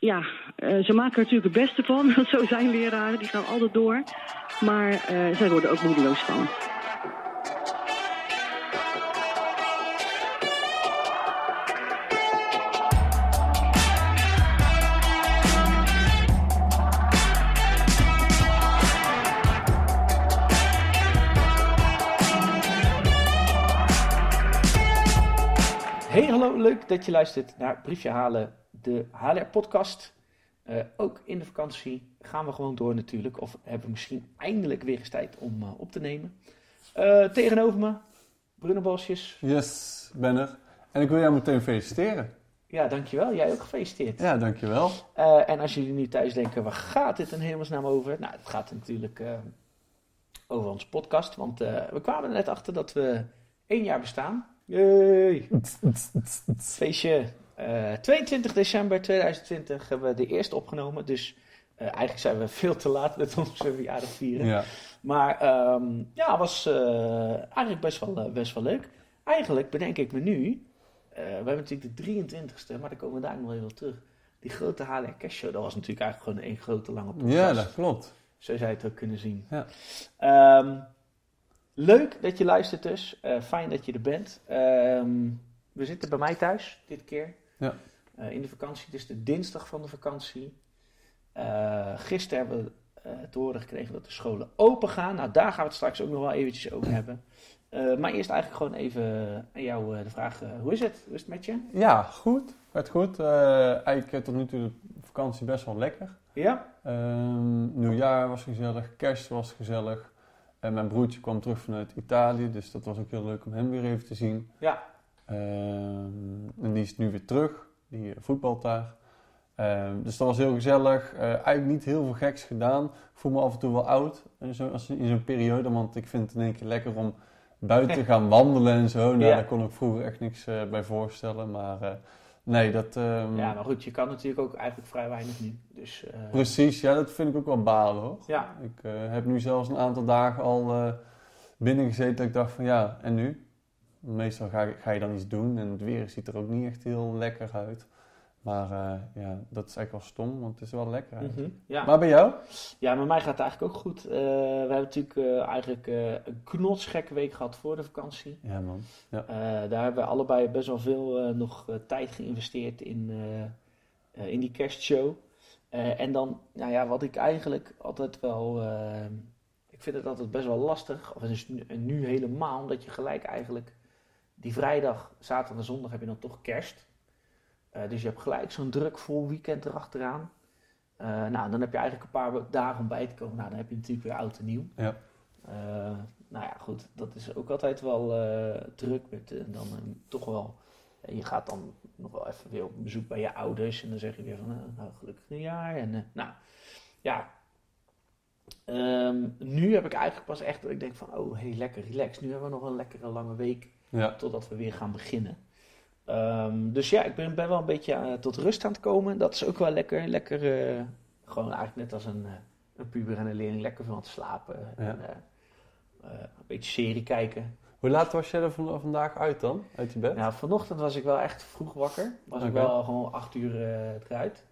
ja, eh, ze maken er natuurlijk het beste van. Want zo zijn leraren, die gaan altijd door. Maar eh, zij worden ook moedeloos van. Hey, hallo, leuk dat je luistert naar Briefje Halen, de HLR-podcast. Eh, ook in de vakantie gaan we gewoon door natuurlijk, of hebben we misschien eindelijk weer eens tijd om eh, op te nemen. Eh, tegenover me, Bruno Bosjes. Yes, ben er. En ik wil jou meteen feliciteren. Ja, dankjewel. Jij ook gefeliciteerd. Ja, dankjewel. En als jullie nu thuis denken, waar gaat dit in hemelsnaam over? Nou, het gaat natuurlijk over onze podcast, want we kwamen er net achter dat we één jaar bestaan. Yay! Feestje. Eh, 22 december 2020 hebben we de eerste opgenomen. Dus eh, eigenlijk zijn we veel te laat met onze verjaardag vieren. Ja. Maar ehm ja, was eh, eigenlijk best wel, eh, best wel leuk. Eigenlijk bedenk ik me nu. eh, we hebben natuurlijk de 23ste, maar daar komen we daar nog even op terug. Die grote HLR Cash Show, dat was natuurlijk eigenlijk gewoon één grote lange podcast. ja, dat klopt. Zo zou je het ook kunnen zien. Ja. Ehm, leuk dat je luistert dus. Eh, fijn dat je er bent. Ehm, we zitten bij mij thuis dit keer. Ja. Eh, in de vakantie. Het is de dinsdag van de vakantie. Eh, gisteren hebben we eh, te horen gekregen dat de scholen open gaan. Nou, daar gaan we het straks ook nog wel eventjes over hebben. Eh, maar eerst eigenlijk gewoon even aan jou eh, de vraag. eh, hoe is het? Hoe is het met je? Ja, goed. Gaat goed. Eh, eigenlijk eh, tot nu toe de vakantie best wel lekker. Ja? Ehm, nieuwjaar was gezellig, kerst was gezellig. En mijn broertje kwam terug vanuit Italië, dus dat was ook heel leuk om hem weer even te zien. Ja. Ehm, en die is nu weer terug, die eh, voetbalt daar. Ehm, dus dat was heel gezellig. Eh, eigenlijk niet heel veel geks gedaan. Ik voel me af en toe wel oud in zo'n als- in zo'n periode, want ik vind het in één keer lekker om buiten te gaan wandelen en zo. Nou, Ja. daar kon ik vroeger echt niks eh, bij voorstellen, maar eh, nee, dat... ehm, ja, maar goed, je kan natuurlijk ook eigenlijk vrij weinig nu. Dus, eh, Precies, ja, dat vind ik ook wel balen hoor. Ja. Ik eh, heb nu zelfs een aantal dagen al eh binnen gezeten dat ik dacht van ja, en nu? Meestal ga, ga je dan iets doen en het weer ziet er ook niet echt heel lekker uit. Maar eh, ja, dat is eigenlijk wel stom, want het is wel lekker mhm, ja. Maar bij jou? Ja, met mij gaat het eigenlijk ook goed. Eh, we hebben natuurlijk eh, eigenlijk een knotsgekke week gehad voor de vakantie. Ja man. Eh, daar hebben we allebei best wel veel nog tijd geïnvesteerd in, in die kerstshow. En dan, nou ja, wat ik eigenlijk altijd wel... ik vind het altijd best wel lastig, of nu helemaal, omdat je gelijk eigenlijk... Die vrijdag, zaterdag en zondag heb je dan toch kerst. Eh, dus je hebt gelijk zo'n druk vol weekend erachteraan. Eh nou, dan heb je eigenlijk een paar dagen om bij te komen. Nou, dan heb je natuurlijk weer oud en nieuw. Ja. Eh, nou ja, goed, dat is ook altijd wel druk. Met, eh, dan toch wel, je gaat dan nog wel even weer op bezoek bij je ouders. En dan zeg je weer van, nou, gelukkig nieuwjaar. En nou, ja. Ehm, nu heb ik eigenlijk pas echt dat ik denk van, oh, hey, lekker relax. Nu hebben we nog een lekkere lange week Ja. totdat we weer gaan beginnen. Ehm, dus ja, ik ben, ben wel een beetje eh, tot rust aan het komen. Dat is ook wel lekker. Lekker, eh, gewoon eigenlijk net als een, eh, een puber en een leerling, lekker van te slapen. Ja. En, een beetje serie kijken. Hoe laat was jij er van, vandaag uit dan? Uit je bed? Nou, vanochtend was ik wel echt vroeg wakker. Was ik wel gewoon acht uur eruit.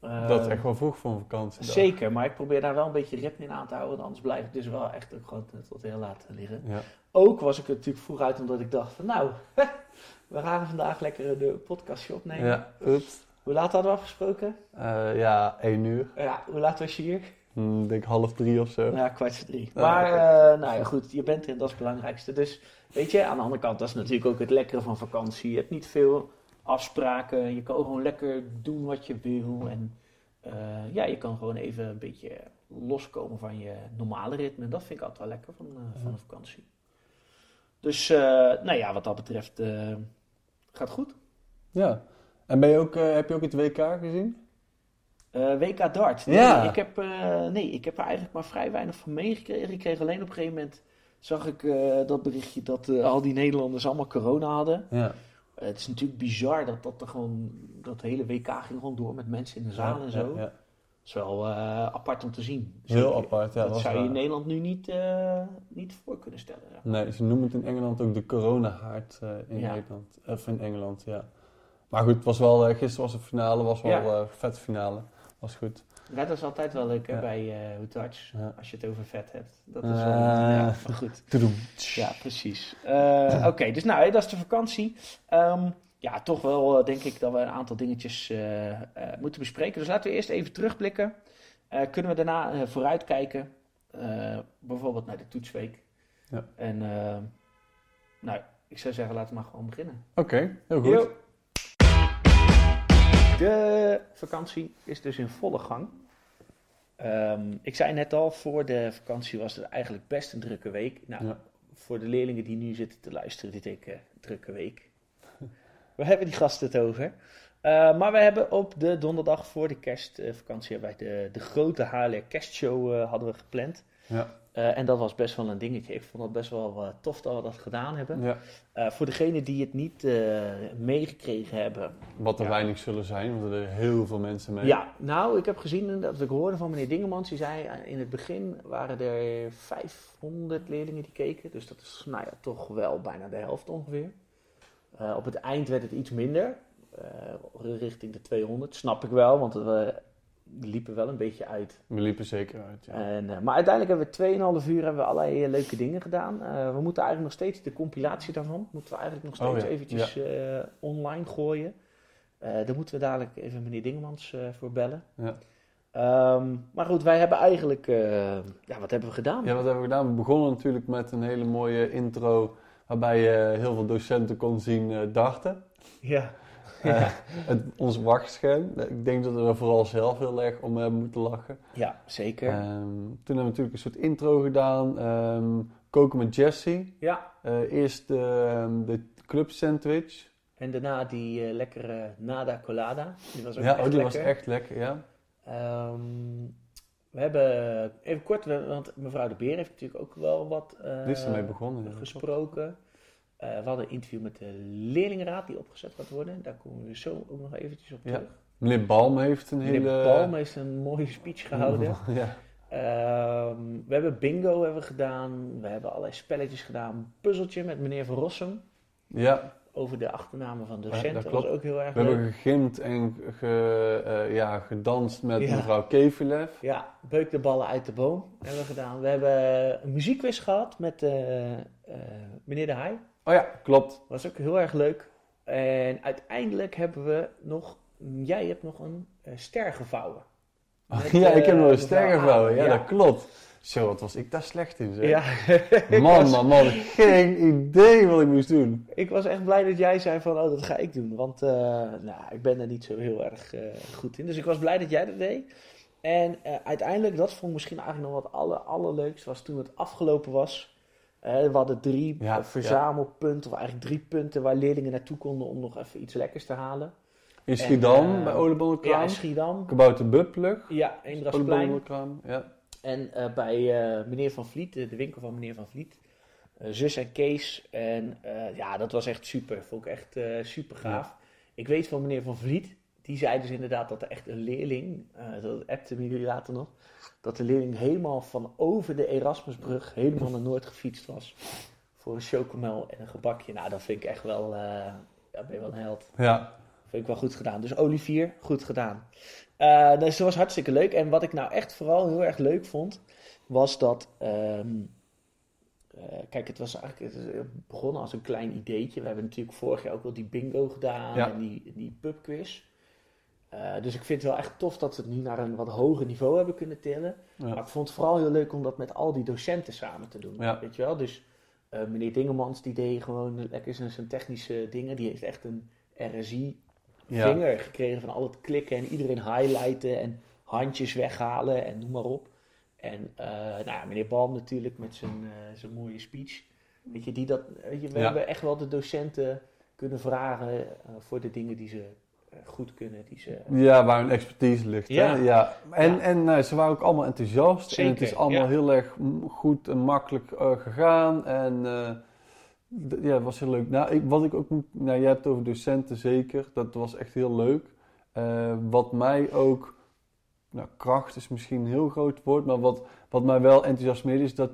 Dat is Ehm, echt wel vroeg voor een vakantie. Zeker, maar ik probeer daar wel een beetje ritme in aan te houden. Anders blijf ik dus wel echt ook gewoon tot- heel laat liggen. Ja. Ook was ik er natuurlijk vroeg uit omdat ik dacht van nou, we gaan vandaag lekker de podcastje opnemen. Ja, oeps. Hoe laat hadden we afgesproken? Eh, ja, één uur. Ja, hoe laat was je hier? Hm, Ik denk half drie of zo. Ja, kwart voor drie. Ah, Maar eh, nou ja, goed, je bent er en dat is het belangrijkste. Dus weet je, aan de andere kant, dat is natuurlijk ook het lekkere van vakantie. Je hebt niet veel afspraken, je kan gewoon lekker doen wat je wil. En eh, ja, je kan gewoon even een beetje loskomen van je normale ritme. En dat vind ik altijd wel lekker van, eh, van een vakantie. Dus, eh, nou ja, wat dat betreft, gaat goed. Ja. En ben je ook, heb je ook het WK gezien? WK Dart. Nee, Ja. ik heb, nee, ik heb er eigenlijk maar vrij weinig van meegekregen. Ik kreeg alleen op een gegeven moment, zag ik dat berichtje dat al die Nederlanders allemaal corona hadden. Ja. Het is natuurlijk bizar dat dat er gewoon, dat hele WK ging gewoon door met mensen in de zaal en zo. Ja, ja. Dat is wel eh, apart om te zien. Heel apart, ja. dat was zou je in. Nederland nu niet, eh, niet voor kunnen stellen. Ja. Nee, ze noemen het in Engeland ook de coronahaard eh in. Nederland. Of in Engeland, ja. Maar goed, het was wel, gisteren was de finale, was wel vette finale. Was goed. Dat is altijd wel leuk hè, Ja. bij eh Who Touch, Ja. als je het over vet hebt. Dat is Eh. wel, ja, maar goed. Ja, precies. Eh, Oké, dus nou, dat is de vakantie. Ehm, ja, toch wel eh, denk ik dat we een aantal dingetjes eh, eh, moeten bespreken. Dus laten we eerst even terugblikken. Eh, kunnen we daarna eh, vooruitkijken? Eh, bijvoorbeeld naar de toetsweek. Ja. En eh, nou, ik zou zeggen, laten we maar gewoon beginnen. Oké, heel goed. Yo. De vakantie is dus in volle gang. Ehm, ik zei net al, voor de vakantie was het eigenlijk best een drukke week. Nou, Ja. voor de leerlingen die nu zitten te luisteren, dit ik eh, drukke week. We hebben die gasten het over. Eh, maar we hebben op de donderdag voor de kerstvakantie hebben wij de, de grote HLR kerstshow eh, hadden we gepland. Ja. Eh, en dat was best wel een dingetje. Ik vond het best wel eh, tof dat we dat gedaan hebben. Ja. Eh, voor degenen die het niet meegekregen hebben. Wat er Ja. weinig zullen zijn, want er zijn heel veel mensen mee. Ja, nou, ik heb gezien dat ik hoorde van meneer Dingemans. Die zei in het begin waren er 500 leerlingen die keken. Dus dat is nou ja, toch wel bijna de helft ongeveer. Op het eind werd het iets minder. richting de 200. Snap ik wel, want we liepen wel een beetje uit. We liepen zeker uit. Ja. En, eh, maar uiteindelijk hebben we 2,5 uur hebben we allerlei eh, leuke dingen gedaan. Eh, we moeten eigenlijk nog steeds de compilatie daarvan, moeten we eigenlijk nog Oh steeds ja, eventjes online gooien. Daar moeten we dadelijk even meneer Dingemans voor bellen. Ja. Ehm, maar goed, wij hebben eigenlijk, ja wat hebben we gedaan? Ja, wat hebben we gedaan? We begonnen natuurlijk met een hele mooie intro waarbij je heel veel docenten kon zien darten. Ja. Eh, het, ons wachtscherm. Ik denk dat we er vooral zelf heel erg om hebben moeten lachen. ja, zeker. Ehm, toen hebben we natuurlijk een soort intro gedaan. Ehm, koken met Jesse. ja, Eh, eerst de, de club sandwich. en daarna die eh, lekkere nada colada. Die was ook Ja, echt oh, die lekker. was echt lekker, ja. Ehm, we hebben, even kort, want mevrouw de Beer heeft natuurlijk ook wel wat eh, is ermee begonnen. ja. gesproken. Eh, we hadden een interview met de leerlingenraad die opgezet gaat worden. Daar komen we zo ook nog eventjes op Ja. terug. Meneer Balm heeft een Meneer hele... Balm heeft een mooie speech gehouden. ja. Ehm, we hebben bingo hebben we gedaan. We hebben allerlei spelletjes gedaan. Puzzeltje met meneer Van Rossum. ja, Over de achternamen van docenten. dat klopt. was ook heel erg we leuk. hebben gegimd en ge, eh, ja, gedanst met Ja. mevrouw Kevilev. Ja, beuk de ballen uit de boom hebben we gedaan. We hebben een muziekquiz gehad met eh, meneer De Haai. Oh ja, klopt. was ook heel erg leuk. En uiteindelijk hebben we nog... Jij hebt nog een eh, ster gevouwen. Met, ja, ik heb eh, nog een mevrouw ster gevouwen. Ja, ja. dat klopt. Zo, wat was ik daar slecht in, zeg. Ja, Man, was, man, man. Geen idee wat ik moest doen. ik was echt blij dat jij zei van, oh, dat ga ik doen. Want eh, nou, ik ben er niet zo heel erg eh, goed in. Dus ik was blij dat jij dat deed. En eh, uiteindelijk, dat vond ik misschien eigenlijk nog wat aller, allerleukst, was toen het afgelopen was. We hadden drie Ja, verzamelpunten, of eigenlijk drie punten waar leerlingen naartoe konden om nog even iets lekkers te halen. In Schiedam, eh, bij Ja, Oliebollenkraam. in Schiedam. Kabouter Bubplug. Ja, Eendrachtsplein. Oliebollenkraam, ja. En eh, bij eh, meneer Van Vliet, de, de winkel van meneer Van Vliet. Zus en Kees. En ja, dat was echt super. Vond ik echt super gaaf. Ik weet van meneer Van Vliet, die zei dus inderdaad dat er echt een leerling, eh dat appte me jullie later nog, dat de leerling helemaal van over de Erasmusbrug helemaal naar Noord gefietst was. Voor een chocomel en een gebakje. Nou, dat vind ik echt wel, eh ja, ben je wel een held. Ja, Vind ik wel goed gedaan. Dus Olivier, goed gedaan. Eh, dus dat was hartstikke leuk. En wat ik nou echt vooral heel erg leuk vond, was dat. ehm, eh, kijk, het was eigenlijk het begonnen als een klein ideetje. We hebben natuurlijk vorig jaar ook wel die bingo gedaan Ja. en die, die pubquiz. Eh, dus ik vind het wel echt tof dat ze het nu naar een wat hoger niveau hebben kunnen tillen. Maar ik vond het vooral heel leuk om dat met al die docenten samen te doen. Ja. Weet je wel? Dus eh, meneer Dingemans die deed gewoon lekker zijn, zijn technische dingen. Die heeft echt een RSI Ja. vinger gekregen van al het klikken en iedereen highlighten en handjes weghalen en noem maar op. En eh, nou ja, meneer Balm natuurlijk met zijn, zijn mooie speech. Weet je, die dat, weet je, we hebben echt wel de docenten kunnen vragen voor de dingen die ze goed kunnen. Die ze, Ja, waar hun expertise ligt. Ja. Hè? ja. En, Ja. en nou, ze waren ook allemaal enthousiast. en het is allemaal ja. heel erg goed en makkelijk eh, gegaan. En eh, d- ja, het was heel leuk. Nou, ik, wat ik ook moet... Nou, jij hebt het over docenten zeker. Dat was echt heel leuk. Eh, wat mij ook nou, kracht is misschien een heel groot woord, maar wat, wat mij wel enthousiasmeert is dat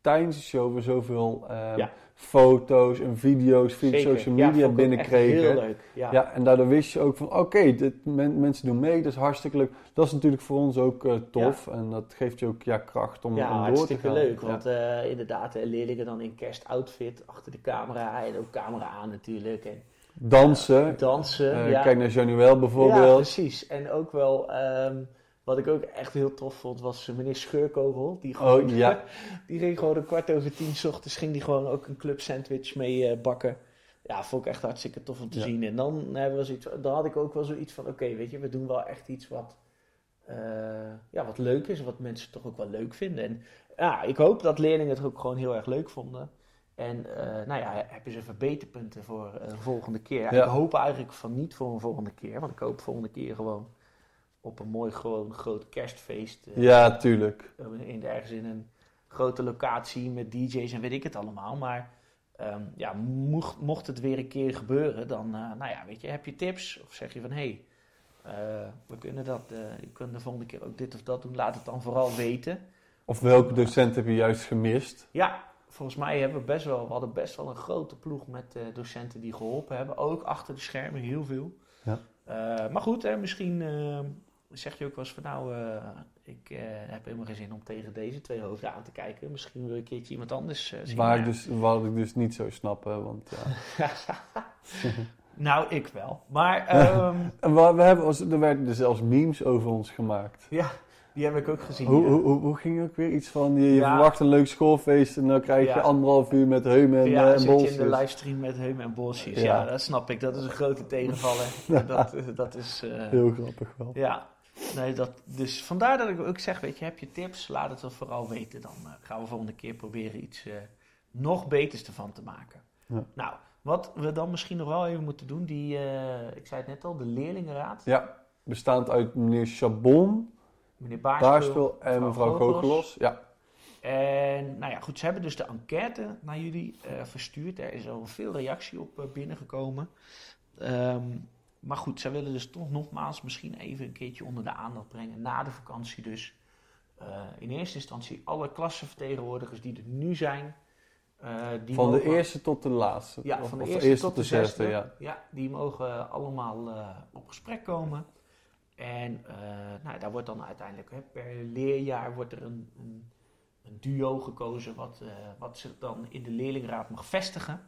tijdens de show we zoveel ehm, Ja. foto's en video's via social Ja, media ook binnenkregen. Heel leuk. Ja. Ja, en daardoor wist je ook van, oké, men- mensen doen mee, dat is hartstikke leuk. Dat is natuurlijk voor ons ook eh, tof en dat geeft je ook ja, kracht om, Ja, om door te hartstikke gaan. leuk. Ja. Want eh, inderdaad, de leerlingen dan in kerstoutfit achter de camera. En ook camera aan natuurlijk. En Dansen, dansen. Eh, ja. kijk naar Januel Ja, bijvoorbeeld. precies. En ook wel, ehm, wat ik ook echt heel tof vond, was eh, meneer Scheurkogel. Die, gewoon, oh ja, die ging gewoon een kwart over tien 's ochtends, ging die gewoon ook een club sandwich mee eh, bakken. Ja, vond ik echt hartstikke tof om te Ja. zien. En dan, hebben we zoiets, dan had ik ook wel zoiets van, oké, weet je, we doen wel echt iets wat, eh, ja, wat leuk is. Wat mensen toch ook wel leuk vinden. En ja, ik hoop dat leerlingen het ook gewoon heel erg leuk vonden. En eh, nou ja, hebben ze verbeterpunten voor eh, de volgende keer? Ja. Ik hoop eigenlijk van niet voor een volgende keer. Want ik hoop volgende keer gewoon op een mooi gewoon groot kerstfeest. eh, ja, tuurlijk. in, ergens in een grote locatie met DJ's en weet ik het allemaal. Maar ehm, ja, mocht, mocht het weer een keer gebeuren, dan eh, nou ja, weet je, heb je tips? Of zeg je van hé, hey, we kunnen dat, eh we kunnen de volgende keer ook dit of dat doen. Laat het dan vooral weten. Of welke docent heb je juist gemist? Ja, volgens mij hebben we best wel, we hadden best wel een grote ploeg met eh, docenten die geholpen hebben. Ook achter de schermen, heel veel. Ja. Eh, maar goed, hè, misschien eh, zeg je ook wel eens van nou, eh, ik eh, heb helemaal geen zin om tegen deze twee hoofden aan te kijken. Misschien wil ik een keertje iemand anders eh, zien. Waar ik dus, wat ik dus niet zo snap, hè, want ja. nou, ik wel. Maar ehm, we, we hebben, er werden er zelfs memes over ons gemaakt. ja, die heb ik ook gezien. Hoe, ja. hoe, hoe, hoe ging het ook weer? Iets van, je, Ja. verwacht een leuk schoolfeest en dan krijg je Ja. anderhalf uur met heumen en, ja, en zit je in de livestream met Heumen en Bolsjes. Ja. Dat snap ik. Dat is een grote tegenvaller. dat, dat is... Heel grappig wel. Ja, nee, dat, dus vandaar dat ik ook zeg, weet je, heb je tips, laat het vooral weten. Dan eh, gaan we volgende keer proberen iets eh, nog beters ervan te maken. Ja. Nou, wat we dan misschien nog wel even moeten doen, die, eh, ik zei het net al, de leerlingenraad. Ja, bestaand uit meneer Chabon, Meneer Baarspul. En mevrouw. Goochelos. Ja, En nou ja, goed, ze hebben dus de enquête naar jullie verstuurd. Er is al veel reactie op binnengekomen. Ehm, maar goed, zij willen dus toch nogmaals misschien even een keertje onder de aandacht brengen. Na de vakantie dus. Eh, in eerste instantie alle klassenvertegenwoordigers die er nu zijn. eh, die van de eerste tot de laatste. ja, Of- van de of eerste, tot de zesde. ja. ja. die mogen allemaal eh, op gesprek komen. En nou, daar wordt dan uiteindelijk hè, per leerjaar wordt er een, een, een duo gekozen wat, wat zich dan in de leerlingraad mag vestigen.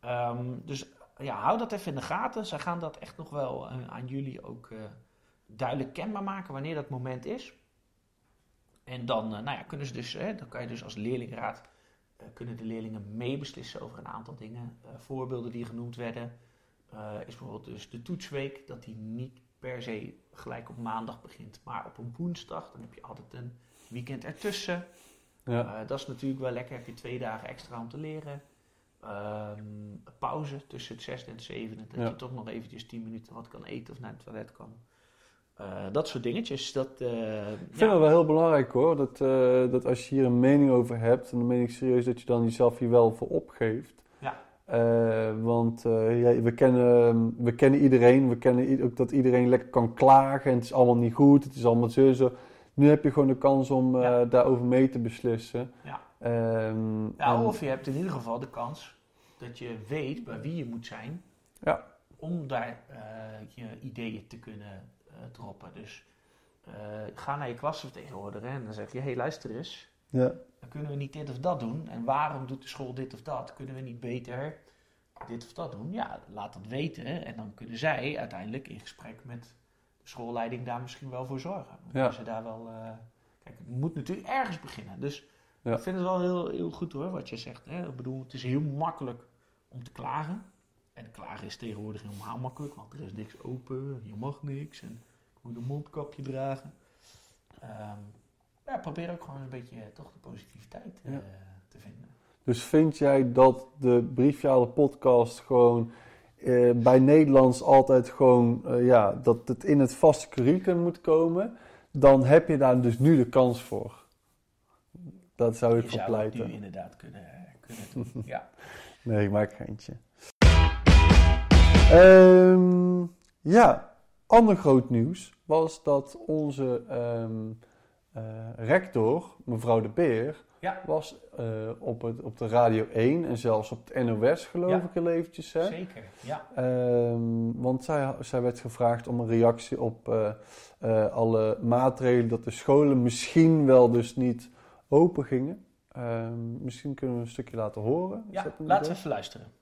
Ehm, dus ja, hou dat even in de gaten. Zij gaan dat echt nog wel eh, aan jullie ook eh, duidelijk kenbaar maken wanneer dat moment is. En dan, eh, nou ja, kunnen ze dus, hè, dan kan je dus als leerlingraad kunnen de leerlingen meebeslissen over een aantal dingen. Voorbeelden die genoemd werden is bijvoorbeeld dus de toetsweek, dat die niet per se gelijk op maandag begint, maar op een woensdag. Dan heb je altijd een weekend ertussen. Ja. Dat is natuurlijk wel lekker, heb je twee dagen extra om te leren. Ehm, pauze tussen het zesde en het zevende, dat Ja. je toch nog eventjes tien minuten wat kan eten of naar het toilet kan. Eh, dat soort dingetjes. Dat, eh, Ik vind ja. het wel heel belangrijk hoor, dat, eh, dat als je hier een mening over hebt, en dan meen ik serieus dat je dan jezelf hier wel voor opgeeft. Ja. Want ja, we, kennen, we kennen iedereen, we kennen ook dat iedereen lekker kan klagen en het is allemaal niet goed, het is allemaal zo zo. Nu heb je gewoon de kans om Ja. daarover mee te beslissen. Ja. Ja, en- of je hebt in ieder geval de kans dat je weet bij wie je moet zijn Ja. om daar eh, je ideeën te kunnen eh, droppen. Dus eh, ga naar je klasvertegenwoordiger en dan zeg je, hé hey, luister eens, ja. dan kunnen we niet dit of dat doen. En waarom doet de school dit of dat? Kunnen we niet beter dit of dat doen? Ja, laat dat weten en dan kunnen zij uiteindelijk in gesprek met de schoolleiding daar misschien wel voor zorgen. Dan Ja. kunnen ze daar wel... kijk, het moet natuurlijk ergens beginnen. Dus Ja. ik vind het wel heel, heel goed hoor, wat je zegt. Hè? Ik bedoel, het is heel makkelijk om te klagen. En klagen is tegenwoordig helemaal makkelijk, want er is niks open, je mag niks en ik moet een mondkapje dragen. Ja, probeer ook gewoon een beetje eh, toch de positiviteit eh, te vinden. Dus vind jij dat de Briefjale podcast gewoon eh, bij Nederlands altijd gewoon, ja, dat het in het vaste curriculum moet komen, dan heb je daar dus nu de kans voor. Dat zou ik Je voor zou het nu pleiten. inderdaad kunnen, kunnen doen. ja. Nee, ik maak geintje. Ehm ja, ander groot nieuws was dat onze ehm, eh, rector, mevrouw De Beer, Ja. was eh, op, het, op de Radio 1 en zelfs op het NOS, geloof Ja. ik, heel eventjes. Hè? Zeker, ja. Ehm, want zij, zij werd gevraagd om een reactie op eh, alle maatregelen dat de scholen misschien wel dus niet open gingen. Ehm, misschien kunnen we een stukje laten horen. Is Ja, laten we even luisteren.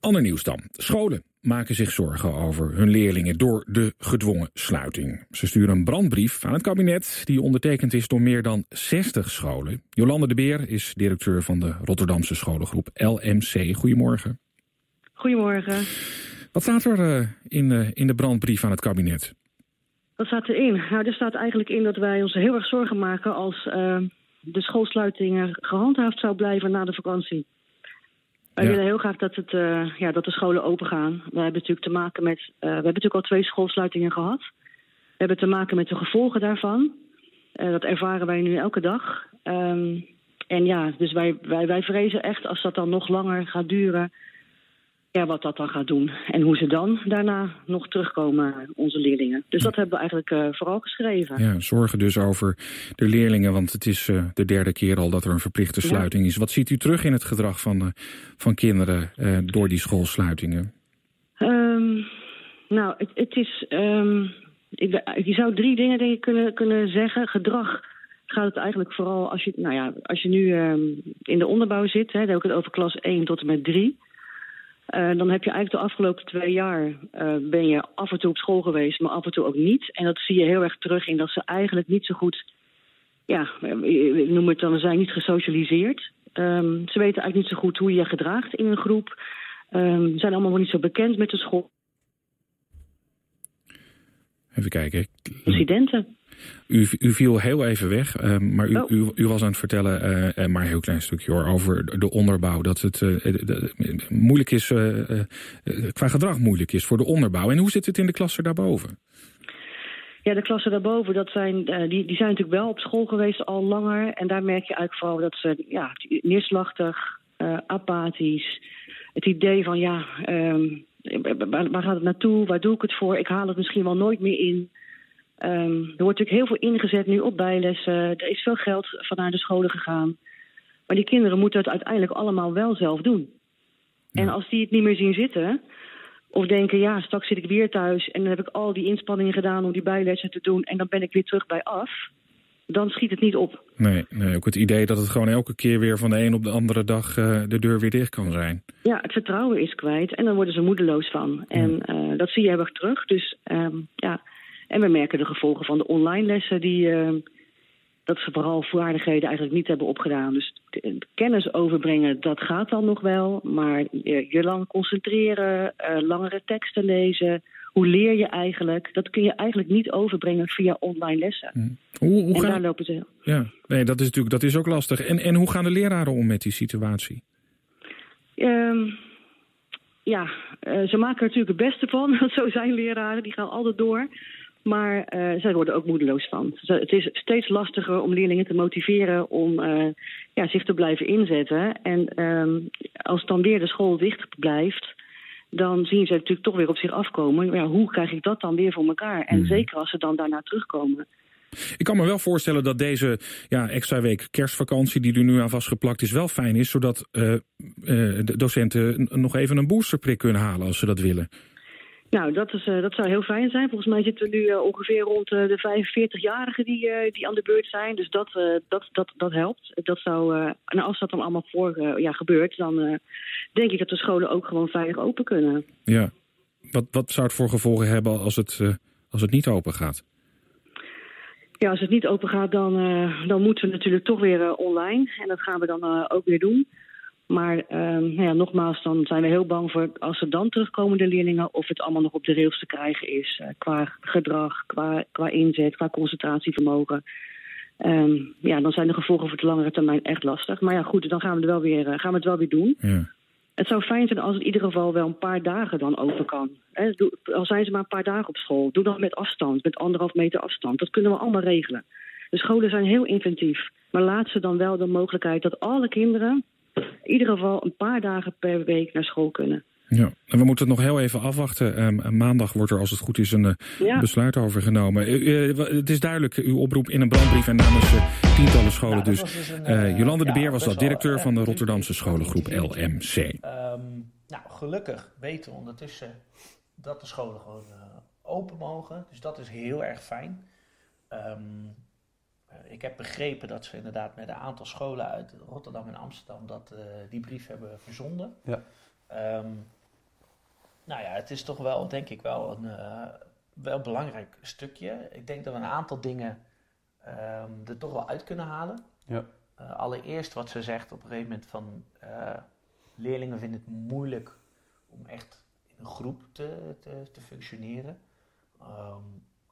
Ander nieuws dan. Scholen maken zich zorgen over hun leerlingen door de gedwongen sluiting. Ze sturen een brandbrief aan het kabinet die ondertekend is door meer dan 60 scholen. Jolande de Beer is directeur van de Rotterdamse scholengroep LMC. Goedemorgen. Goedemorgen. Wat staat er eh, in, eh, in de brandbrief aan het kabinet? Wat staat erin? Nou, er staat eigenlijk in dat wij ons heel erg zorgen maken als eh, de schoolsluitingen gehandhaafd zou blijven na de vakantie. Wij Ja. willen heel graag dat, het, ja, dat de scholen open gaan. We hebben natuurlijk te maken met. we hebben natuurlijk al twee schoolsluitingen gehad. We hebben te maken met de gevolgen daarvan. Dat ervaren wij nu elke dag. Ehm, en ja, dus wij, wij, wij vrezen echt als dat dan nog langer gaat duren. Ja, wat dat dan gaat doen. En hoe ze dan daarna nog terugkomen, onze leerlingen. Dus dat hebben we eigenlijk eh, vooral geschreven. Ja, zorgen dus over de leerlingen, want het is eh, de derde keer al dat er een verplichte Ja. sluiting is. Wat ziet u terug in het gedrag van, eh, van kinderen door die schoolsluitingen? Ehm, nou, het, het is. ehm, ik, je zou drie dingen denk ik kunnen, kunnen zeggen. Gedrag gaat het eigenlijk vooral als je, nou ja, als je nu ehm, in de onderbouw zit, hè, dan heb ik het over klas 1 tot en met 3. Eh, dan heb je eigenlijk de afgelopen twee jaar eh, ben je af en toe op school geweest, maar af en toe ook niet. En dat zie je heel erg terug in dat ze eigenlijk niet zo goed, ja, eh, ik noem het dan, ze zijn niet gesocialiseerd. Ehm, ze weten eigenlijk niet zo goed hoe je je gedraagt in een groep. Ehm, ze zijn allemaal nog niet zo bekend met de school. Even kijken. Incidenten. U, u viel heel even weg, eh, maar u, Oh. u, u was aan het vertellen, eh, maar een heel klein stukje hoor, over de onderbouw. Dat het eh, de- moeilijk is, eh, qua gedrag moeilijk is voor de onderbouw. En hoe zit het in de klassen daarboven? Ja, de klassen daarboven, dat zijn, die, die zijn natuurlijk wel op school geweest al langer. En daar merk je eigenlijk vooral dat ze ja, neerslachtig, apathisch. Het idee van ja, ehm, waar, waar gaat het naartoe? Waar doe ik het voor? Ik haal het misschien wel nooit meer in. Ehm, er wordt natuurlijk heel veel ingezet nu op bijlessen. Er is veel geld vanuit de scholen gegaan. Maar die kinderen moeten het uiteindelijk allemaal wel zelf doen. En als die het niet meer zien zitten, of denken, ja, straks zit ik weer thuis en dan heb ik al die inspanningen gedaan om die bijlessen te doen en dan ben ik weer terug bij af, dan schiet het niet op. Nee, nee, ook het idee dat het gewoon elke keer weer van de een op de andere dag eh, de deur weer dicht kan zijn. Ja, het vertrouwen is kwijt en dan worden ze moedeloos van. En eh, dat zie je heel erg terug. Dus ehm, ja, en we merken de gevolgen van de online lessen die ehm, dat ze vooral vaardigheden eigenlijk niet hebben opgedaan. Dus de- kennis overbrengen, dat gaat dan nog wel. Maar je, lang concentreren, eh, langere teksten lezen. Hoe leer je eigenlijk? Dat kun je eigenlijk niet overbrengen via online lessen. Hoe, hoe en daar gaan, lopen ze. ja, nee, dat is natuurlijk dat is ook lastig. En, en hoe gaan de leraren om met die situatie? Ehm, ja, eh, ze maken er natuurlijk het beste van. Want zo zijn leraren, die gaan altijd door. Maar eh, zij worden ook moedeloos van. Het is steeds lastiger om leerlingen te motiveren om eh, ja, zich te blijven inzetten. En ehm, als dan weer de school dicht blijft, dan zien ze natuurlijk toch weer op zich afkomen. Ja, hoe krijg ik dat dan weer voor elkaar? En zeker als ze dan daarna terugkomen. Ik kan me wel voorstellen dat deze ja, extra week kerstvakantie die er nu aan vastgeplakt is wel fijn is, zodat eh, de docenten nog even een boosterprik kunnen halen als ze dat willen. Nou, dat, is, eh, dat zou heel fijn zijn. Volgens mij zitten we nu eh, ongeveer rond eh, de 45-jarigen die, die aan de beurt zijn. Dus dat, dat, dat, dat helpt. Dat zou, en als dat dan allemaal voor ja, gebeurt, dan denk ik dat de scholen ook gewoon veilig open kunnen. Ja. Wat, wat zou het voor gevolgen hebben als het, als het niet open gaat? Ja, als het niet open gaat, dan, dan moeten we natuurlijk toch weer online. En dat gaan we dan ook weer doen. Maar ehm, nou ja, nogmaals, dan zijn we heel bang voor als er dan terugkomen de leerlingen... of het allemaal nog op de rails te krijgen is. eh, qua gedrag, qua, qua inzet, qua concentratievermogen. Ehm, ja, dan zijn de gevolgen voor de langere termijn echt lastig. Maar ja, goed, dan gaan we, er wel weer, eh, gaan we het wel weer doen. Ja. Het zou fijn zijn als het in ieder geval wel een paar dagen dan open kan. Doe- al zijn ze maar een paar dagen op school. Doe dat met afstand, met anderhalf meter afstand. Dat kunnen we allemaal regelen. De scholen zijn heel inventief. Maar laat ze dan wel de mogelijkheid dat alle kinderen in ieder geval een paar dagen per week naar school kunnen. Ja, en we moeten het nog heel even afwachten. Ehm, maandag wordt er, als het goed is, een eh, Ja. besluit over genomen. Eh, eh, het is duidelijk, uw oproep in een brandbrief en namens tientallen scholen. Nou, dus dus een, Jolande de Beer was dat, wel, directeur van de Rotterdamse scholengroep LMC. Ehm, nou, gelukkig weten we ondertussen dat de scholen gewoon open mogen. Dus dat is heel erg fijn. Ehm, eh, ik heb begrepen dat ze inderdaad met een aantal scholen uit Rotterdam en Amsterdam dat, eh, die brief hebben verzonden. Ja. Ehm, nou ja, het is toch wel, denk ik, wel een eh, wel belangrijk stukje. Ik denk dat we een aantal dingen ehm, er toch wel uit kunnen halen. Ja. Eh, allereerst wat ze zegt op een gegeven moment van eh, leerlingen vinden het moeilijk om echt in een groep te, te, te functioneren. Ehm,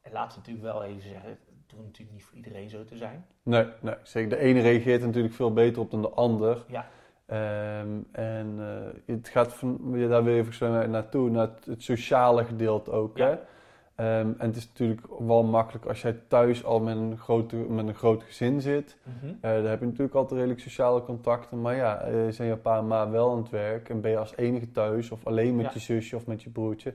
en laten we natuurlijk wel even zeggen, het hoeft natuurlijk niet voor iedereen zo te zijn. Nee, nee, zeker. De ene reageert er natuurlijk veel beter op dan de ander. Ja. Ehm, en eh, het gaat van, ja, daar wil je even zo naartoe, naar het, het sociale gedeelte ook. Ja. Hè? Ehm, en het is natuurlijk wel makkelijk als jij thuis al met een, grote, met een groot gezin zit. Eh, daar heb je natuurlijk altijd redelijk sociale contacten. Maar ja, eh, zijn je pa en ma wel aan het werk en ben je als enige thuis of alleen met Ja. je zusje of met je broertje.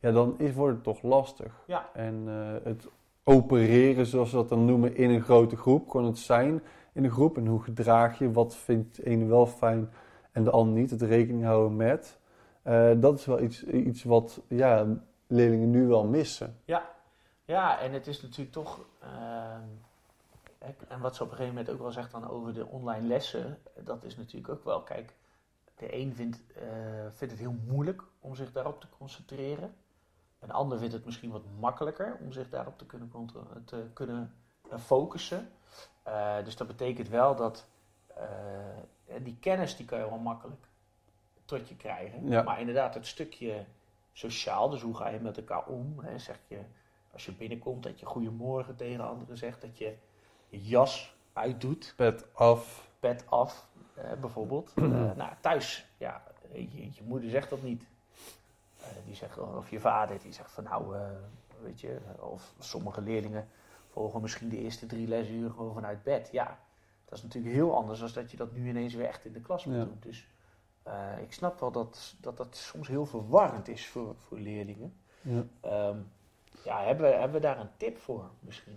Ja, dan is, wordt het toch lastig. Ja. En eh, het opereren, zoals we dat dan noemen, in een grote groep. Gewoon het zijn in een groep. En hoe gedraag je, wat vindt de ene wel fijn en de ander niet. Het rekening houden met. Eh, dat is wel iets, iets wat ja, leerlingen nu wel missen. Ja, en het is natuurlijk toch. hè, en wat ze op een gegeven moment ook wel zegt dan over de online lessen. Dat is natuurlijk ook wel. Kijk, de een vindt, eh, vindt het heel moeilijk om zich daarop te concentreren. Een ander vindt het misschien wat makkelijker om zich daarop te kunnen, te kunnen eh, focussen. Eh, dus dat betekent wel dat eh, die kennis die kan je wel makkelijk tot je krijgen. Ja. Maar inderdaad, het stukje sociaal, dus hoe ga je met elkaar om? Hè? Zeg je, als je binnenkomt, dat je goedemorgen tegen anderen zegt, dat je je jas uitdoet, Pet af. pet af, eh, bijvoorbeeld. Eh, nou, thuis, ja, je, je moeder zegt dat niet. Eh, die zegt, of je vader, die zegt van nou, eh, weet je, of sommige leerlingen volgen misschien de eerste drie lesuren gewoon vanuit bed. Ja, dat is natuurlijk heel anders dan dat je dat nu ineens weer echt in de klas moet Ja. doen. Dus eh, ik snap wel dat, dat dat soms heel verwarrend is voor, voor leerlingen. Ja. Ehm, ja, hebben we, hebben we daar een tip voor misschien?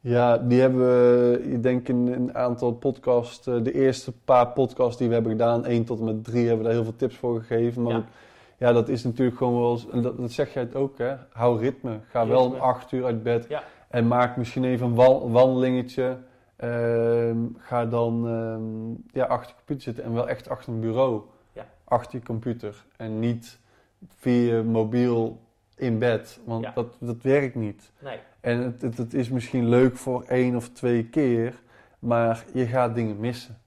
Ja, die hebben we, ik denk in een aantal podcasts, de eerste paar podcasts die we hebben gedaan, 1 tot en met 3, hebben we daar heel veel tips voor gegeven. Maar Ja. Ja, dat is natuurlijk gewoon wel, en dat, dat zeg jij het ook hè, hou ritme. Ga wel om. 8 uur uit bed Ja. en maak misschien even een wal- wandelingetje. Ehm, ga dan ehm, ja, achter je computer zitten en wel echt achter een bureau. Ja. Achter je computer en niet via mobiel in bed, want Ja. dat, dat werkt niet. Nee, En het, het, het is misschien leuk voor één of twee keer, maar je gaat dingen missen.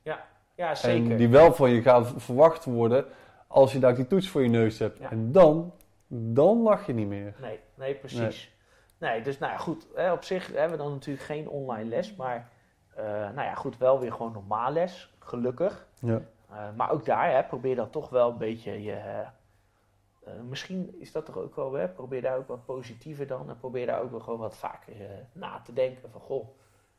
ja zeker. En die wel van je gaan v- verwacht worden als je daar die toets voor je neus hebt. Ja. En dan, dan lach je niet meer. Nee, nee precies. Nee. dus nou ja, goed. Hè, op zich hebben we dan natuurlijk geen online les, maar eh, nou ja, goed, wel weer gewoon normaal les, gelukkig. Ja. Eh, maar ook daar hè, probeer dan toch wel een beetje je. eh, misschien is dat toch ook wel, hè, probeer daar ook wat positiever dan. En probeer daar ook wel gewoon wat vaker na te denken. Van goh,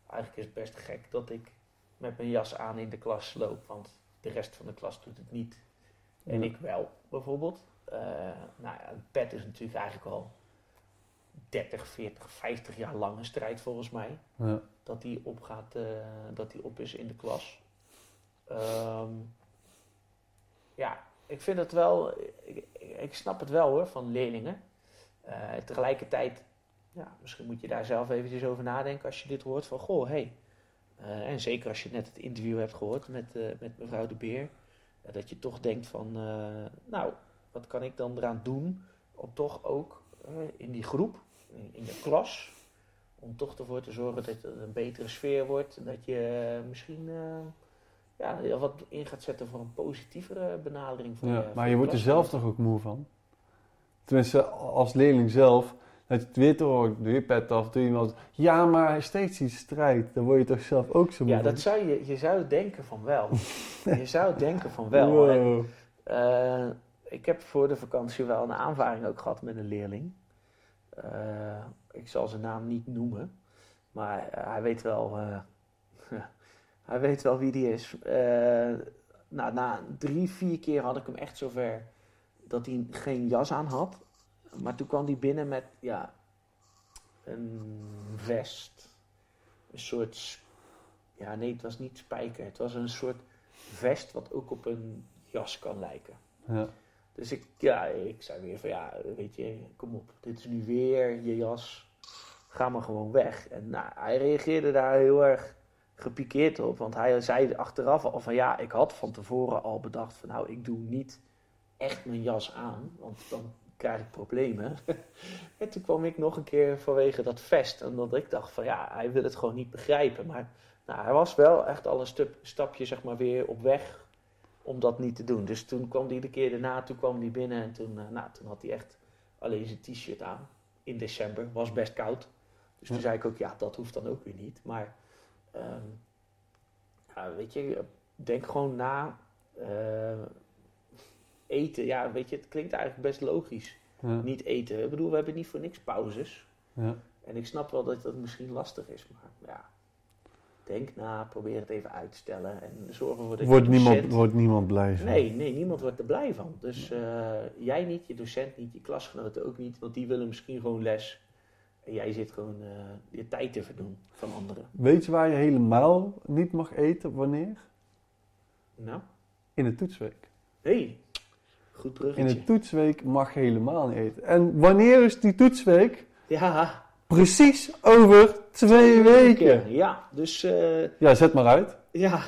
eigenlijk is het best gek dat ik met mijn jas aan in de klas loop, want de rest van de klas doet het niet. En ik wel, bijvoorbeeld. Eh, nou ja, een pet is natuurlijk eigenlijk al 30, 40, 50 jaar lang een strijd volgens mij Ja. dat die op, gaat, eh, dat die op is in de klas. Ehm, ja, ik vind het wel, ik, ik, snap het wel hoor, van leerlingen. Eh, tegelijkertijd, ja, misschien moet je daar zelf eventjes over nadenken als je dit hoort van, goh, hey. Eh, en zeker als je net het interview hebt gehoord met, met mevrouw de Beer, dat je toch denkt van, eh, nou, wat kan ik dan eraan doen om toch ook eh, in die groep, in, in je klas, om toch ervoor te zorgen dat het een betere sfeer wordt. Dat je eh, misschien ja, wat in gaat zetten voor een positievere benadering van Ja, maar je wordt er zelf toch ook moe van? Tenminste, als leerling zelf, dat je te horen, doe je pet af, doe je iemand. Ja, maar hij steeds die strijd, dan word je toch zelf ook zo moe Ja, dat zou je, je zou denken van wel. je zou denken van wel. En, eh, ik heb voor de vakantie wel een aanvaring ook gehad met een leerling. Eh, ik zal zijn naam niet noemen, maar hij weet wel, eh, hij weet wel wie die is. Nou, na drie, vier keer had ik hem echt zover dat hij geen jas aan had. Maar toen kwam hij binnen met, ja, een vest. Een soort, ja nee, het was niet spijker. Het was een soort vest wat ook op een jas kan lijken. Ja. Dus ik, ja, ik zei weer van ja, weet je, kom op, dit is nu weer je jas. Ga maar gewoon weg. En nou, hij reageerde daar heel erg gepikeerd op. Want hij zei achteraf al van ja, ik had van tevoren al bedacht van nou, ik doe niet echt mijn jas aan. Want dan krijg ik problemen. en toen kwam ik nog een keer vanwege dat vest. Omdat ik dacht van ja, hij wil het gewoon niet begrijpen. Maar nou, hij was wel echt al een stup, stapje zeg maar weer op weg om dat niet te doen. Dus toen kwam hij de keer daarna, toen kwam hij binnen en toen, eh, nou, toen had hij echt alleen zijn t-shirt aan. In december, was best koud. Dus toen zei ik ook, ja, dat hoeft dan ook weer niet. Maar, ehm, ja, weet je, denk gewoon na. eh, eten, ja, weet je, het klinkt eigenlijk best logisch. Ja. Niet eten. Ik bedoel, we hebben niet voor niks pauzes. Ja. En ik snap wel dat dat misschien lastig is, maar ja. Denk na, probeer het even uit te stellen en zorg ervoor dat je Wordt, niemand, wordt niemand blij van. Nee, nee, niemand wordt er blij van. Dus eh, jij niet, je docent niet, je klasgenoten ook niet, want die willen misschien gewoon les. En jij zit gewoon eh, je tijd te verdoen van anderen. Weet je waar je helemaal niet mag eten? Wanneer? Nou, In de toetsweek. hey, goed In de toetsweek mag je helemaal niet eten. En wanneer is die toetsweek? Ja, Precies over twee weken. Ja, dus eh, Ja, zet maar uit. ja,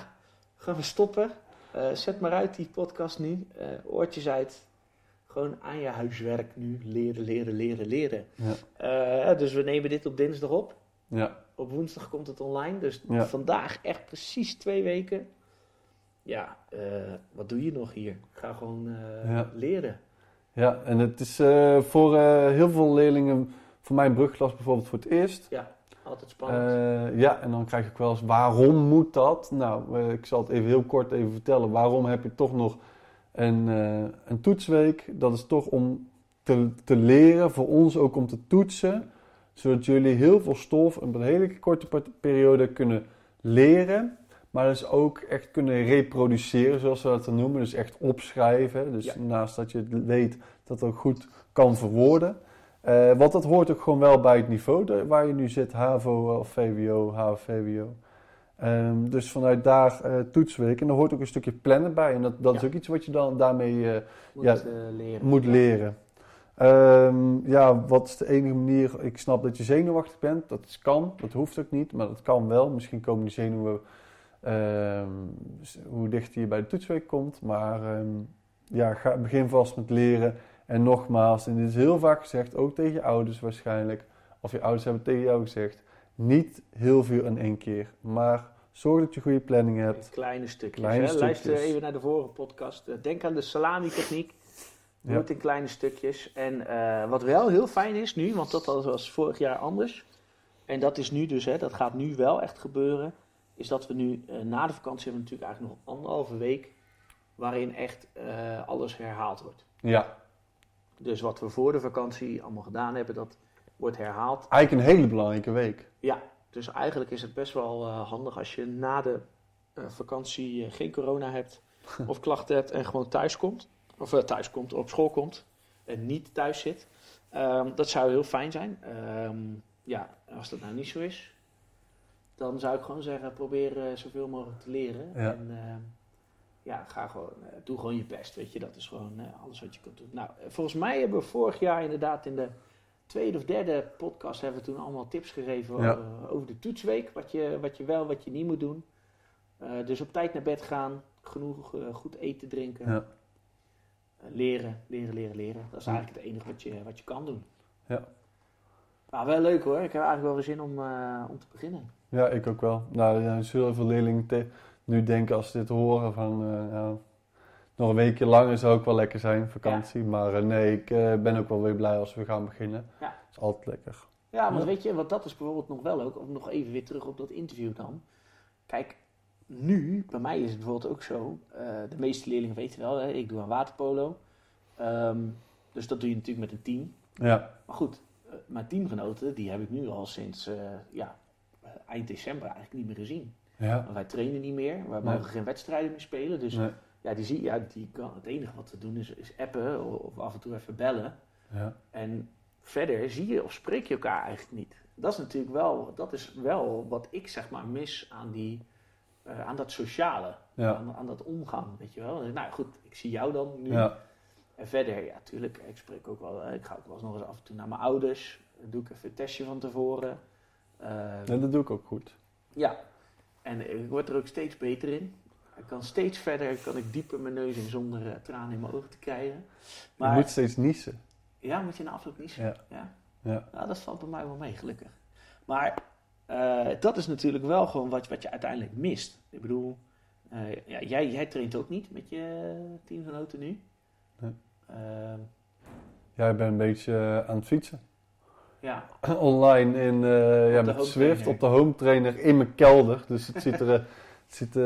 gaan we stoppen. Eh, zet maar uit die podcast nu. Eh, oortjes uit. Gewoon aan je huiswerk nu. Leren, leren, leren, leren. Ja. Dus we nemen dit op dinsdag op. Ja. Op woensdag komt het online. Dus Ja. vandaag echt precies twee weken. Ja, eh, wat doe je nog hier? Ga gewoon eh, Ja. leren. Ja, en het is eh, voor heel veel leerlingen, voor mijn brugklas bijvoorbeeld voor het eerst. Altijd spannend. Ja, en dan krijg ik wel eens, waarom moet dat? Nou, ik zal het even heel kort even vertellen. Waarom heb je toch nog een, een toetsweek? Dat is toch om te, te leren, voor ons ook om te toetsen. Zodat jullie heel veel stof op een hele korte per- periode kunnen leren. Maar dus ook echt kunnen reproduceren, zoals we dat dan noemen. Dus echt opschrijven. Dus Ja. naast dat je het weet, dat ook goed kan verwoorden. Eh, want dat hoort ook gewoon wel bij het niveau de- waar je nu zit, HAVO of VWO, HAVO-VWO. Ehm, dus vanuit daar eh, toetsweek. En er hoort ook een stukje plannen bij. En dat, dat is ook iets wat je dan daarmee eh, moet ja, leren. moet leren. Ehm, ja, wat is de enige manier? Ik snap dat je zenuwachtig bent. Dat kan, dat hoeft ook niet, maar dat kan wel. Misschien komen die zenuwen s- hoe dichter je bij de toetsweek komt. Maar ehm, ja, ga, begin vast met leren. En nogmaals, en dit is heel vaak gezegd, ook tegen je ouders waarschijnlijk. Of je ouders hebben tegen jou gezegd. Niet heel veel in één keer. Maar zorg dat je goede planning hebt. Kleine stukjes. Kleine hè? Luister even naar de vorige podcast. Eh, Denk aan de salami-techniek. Doe Ja. het in kleine stukjes. En eh, wat wel heel fijn is nu, want dat was vorig jaar anders. En dat is nu dus, hè, dat gaat nu wel echt gebeuren. Is dat we nu eh, na de vakantie hebben we natuurlijk eigenlijk nog anderhalve week. Waarin echt eh, alles herhaald wordt. Ja, Dus wat we voor de vakantie allemaal gedaan hebben, dat wordt herhaald. eigenlijk een hele belangrijke week. Ja, dus eigenlijk is het best wel eh, handig als je na de vakantie geen corona hebt of klachten hebt en gewoon thuis komt. Of thuis komt, op school komt en niet thuis zit. Ehm, dat zou heel fijn zijn. Ehm, ja, als dat nou niet zo is, dan zou ik gewoon zeggen, probeer eh, zoveel mogelijk te leren. Ja. En ehm, ja, ga gewoon, eh, doe gewoon je best, weet je. Dat is gewoon eh, alles wat je kunt doen. Nou, eh, volgens mij hebben we vorig jaar inderdaad in de tweede of derde podcast hebben we toen allemaal tips gegeven Ja. over, over de toetsweek. Wat je, wat je wel, wat je niet moet doen. Eh, dus op tijd naar bed gaan, genoeg eh, goed eten, drinken. Ja. Eh, leren, leren, leren, leren. Dat is Ja. eigenlijk het enige wat je, wat je kan doen. Ja. Nou, wel leuk hoor. Ik heb eigenlijk wel weer zin om, eh, om te beginnen. Ja, ik ook wel. Nou, er zullen heel veel leerlingen te- nu denken als ze dit horen van... eh, ja, nog een weekje langer zou ook wel lekker zijn, vakantie. Maar eh, nee, ik eh, ben ook wel weer blij als we gaan beginnen. Ja. Dat is altijd lekker. Ja, want Ja. weet je, want dat is bijvoorbeeld nog wel ook, om nog even weer terug op dat interview dan. Kijk, nu, bij mij is het bijvoorbeeld ook zo, eh, de meeste leerlingen weten wel, hè, ik doe aan waterpolo. Ehm, dus dat doe je natuurlijk met een team. Ja, Maar goed, eh, mijn teamgenoten, die heb ik nu al sinds eh, ja, eind december eigenlijk niet meer gezien. ja. Want wij trainen niet meer, wij Nee. mogen geen wedstrijden meer spelen. Dus Nee. ja, die zie, ja, die kan, het enige wat te doen is, is appen of, of af en toe even bellen. Ja. En verder zie je of spreek je elkaar eigenlijk niet. Dat is natuurlijk wel, dat is wel wat ik zeg maar mis aan, die, eh, aan dat sociale, Ja. aan, aan dat omgang, weet je wel. Nou goed, ik zie jou dan nu. Ja. En verder, ja, tuurlijk, ik spreek ook wel, eh, ik ga ook wel eens nog eens af en toe naar mijn ouders. Dan doe ik even een testje van tevoren. Eh, Nee, dat doe ik ook goed. ja, en ik word er ook steeds beter in. Ik kan steeds verder, kan ik dieper mijn neus in zonder eh, tranen in mijn ogen te krijgen. Maar Je moet steeds niezen. ja, moet je na afloop niet Ja. ja. Ja. Nou, dat valt bij mij wel mee, gelukkig. Maar eh, dat is natuurlijk wel gewoon wat, wat je uiteindelijk mist. Ik bedoel, eh, ja, jij, jij traint ook niet met je teamgenoten nu. Nee. Ehm, Ja, ik ben een beetje aan het fietsen. Ja, Online in, eh, ja, met trainer. op de home trainer in mijn kelder. Dus het ziet er, het ziet, eh,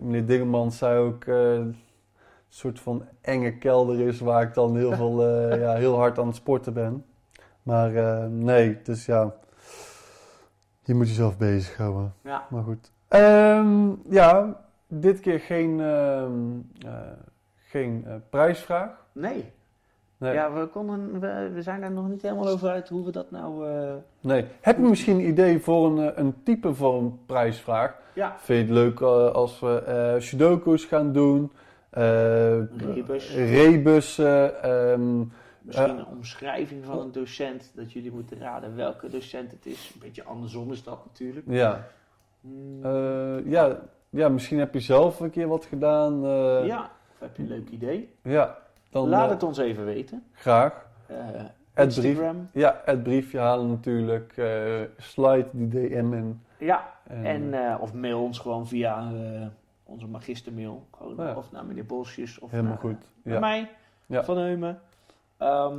meneer Dingemans zei ook, eh, een soort van enge kelder is waar ik dan heel, veel, ja, heel hard aan het sporten ben. Maar nee, dus ja, je moet jezelf bezighouden. ja. Maar goed. Ehm, ja, dit keer geen, ehm, eh, geen prijsvraag. Nee. Nee. Ja, we, konden, we, we zijn er nog niet helemaal over uit hoe we dat nou... eh, Nee. Heb je misschien een idee voor een, eh, een type voor een prijsvraag? ja, Vind je het leuk eh, als we sudoku's gaan doen? Rebus. rebussen, ehm, Misschien een omschrijving van een docent, dat jullie moeten raden welke docent het is. Een beetje andersom is dat natuurlijk. ja. Hmm, ja. Ja, misschien heb je zelf een keer wat gedaan. ja, of heb je een leuk idee? ja. Dan, Laat eh, het ons even weten. Graag. Eh Het brief. Ja, het briefje halen natuurlijk. eh, slide die DM in. Ja, En, en, of mail ons gewoon via onze magistermail. Gewoon, ja. Of naar meneer Bolsjes of helemaal naar, goed. naar Ja. mij, Ja. Van Heumen. Ehm,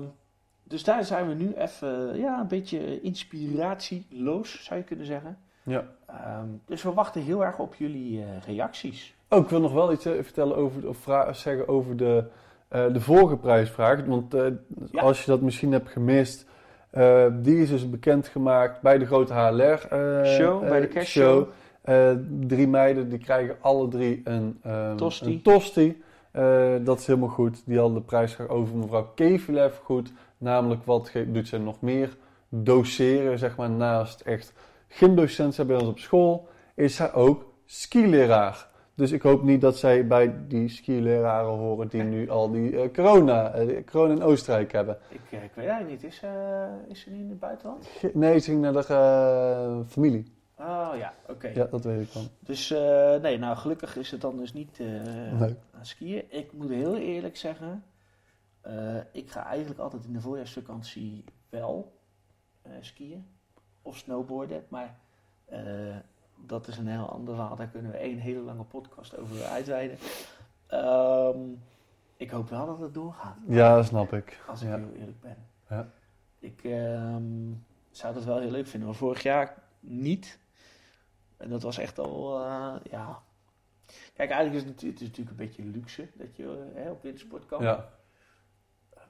dus daar zijn we nu even ja, een beetje inspiratieloos, zou je kunnen zeggen. ja. Ehm, dus we wachten heel erg op jullie reacties. Oh, ik wil nog wel iets vertellen over, of zeggen over de, eh, de vorige prijsvraag. Want eh, Ja. als je dat misschien hebt gemist, eh, die is dus bekendgemaakt bij de grote HLR Show, bij de kerstshow. Eh, drie meiden die krijgen alle drie een, ehm, Tosti. een tosti. Dat is helemaal goed. Die hadden de prijsvraag over mevrouw Kevilev goed. Namelijk, wat doet zij nog meer? Doseren, zeg maar, naast echt gymdocent zijn bij ons op school, is zij ook skileraar. Dus ik hoop niet dat zij bij die skileraren horen die nu al die eh, corona, eh, corona in Oostenrijk hebben. Ik, eh, ik weet eigenlijk niet, is, is ze nu in het buitenland? Nee, ze ging naar de eh, familie. Oh ja, oké. Ja, dat weet ik dan. Dus nee, nou gelukkig is het dan dus niet Nee. aan skiën. Ik moet heel eerlijk zeggen, ik ga eigenlijk altijd in de voorjaarsvakantie wel skiën of snowboarden. Maar dat is een heel ander verhaal. Daar kunnen we één hele lange podcast over uitweiden. Ehm, ik hoop wel dat het doorgaat. Ja, dat snap ik. Als ik Ja. heel eerlijk ben. Ja. Ik ehm, zou dat wel heel leuk vinden. Maar vorig jaar niet. En dat was echt al, eh, ja... Kijk, eigenlijk is het, is natuurlijk een beetje luxe dat je eh, hè, op wintersport kan. Ja,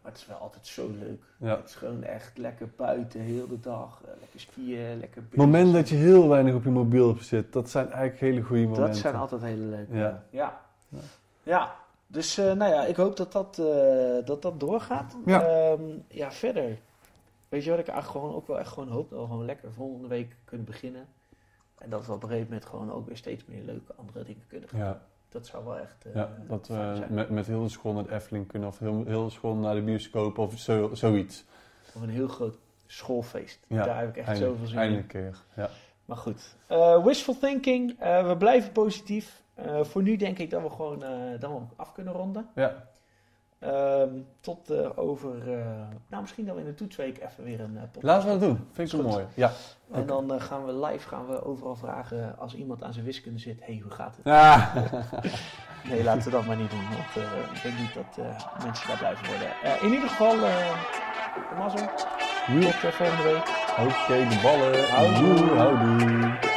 Maar het is wel altijd zo leuk. ja. Het is gewoon echt lekker buiten, heel de dag. eh, lekker skiën, lekker Het moment dat je heel weinig op je mobiel zit, dat zijn eigenlijk hele goede momenten. Dat zijn altijd hele leuke. Ja. Ja. Ja. Ja. Dus eh, nou ja, ik hoop dat dat, eh, dat, dat doorgaat. Ja. Ehm, ja, verder. Weet je wat ik eigenlijk gewoon ook wel echt gewoon hoop? Dat we gewoon lekker volgende week kunnen beginnen. En dat we op een gegeven moment gewoon ook weer steeds meer leuke andere dingen kunnen gaan. Ja, Dat zou wel echt. eh, ja, dat we met, met heel de school naar de Efteling kunnen of heel, heel de school naar de bioscoop of zo, zoiets. Of een heel groot schoolfeest. Ja, Daar heb ik echt Eindelijk, zoveel zin eindelijk in. een keer. Ja. Maar goed. Eh, wishful thinking. Eh, we blijven positief. Voor nu denk ik dat we gewoon eh, dat we af kunnen ronden. ja, Ehm, tot eh, over, eh, nou misschien we in de toetsweek even weer een eh, podcast laten we dat doen. Vind ik goed. mooi. Ja. En dan gaan we live gaan we overal vragen als iemand aan zijn wiskunde zit. Hé, hey, hoe gaat het? Ah. Nee, laten we dat maar niet doen. Want ik denk niet dat mensen daar blijven worden. In ieder geval, uh, mazzel. Tot volgende week. Oké, de ballen. Houdoe. Houdoe.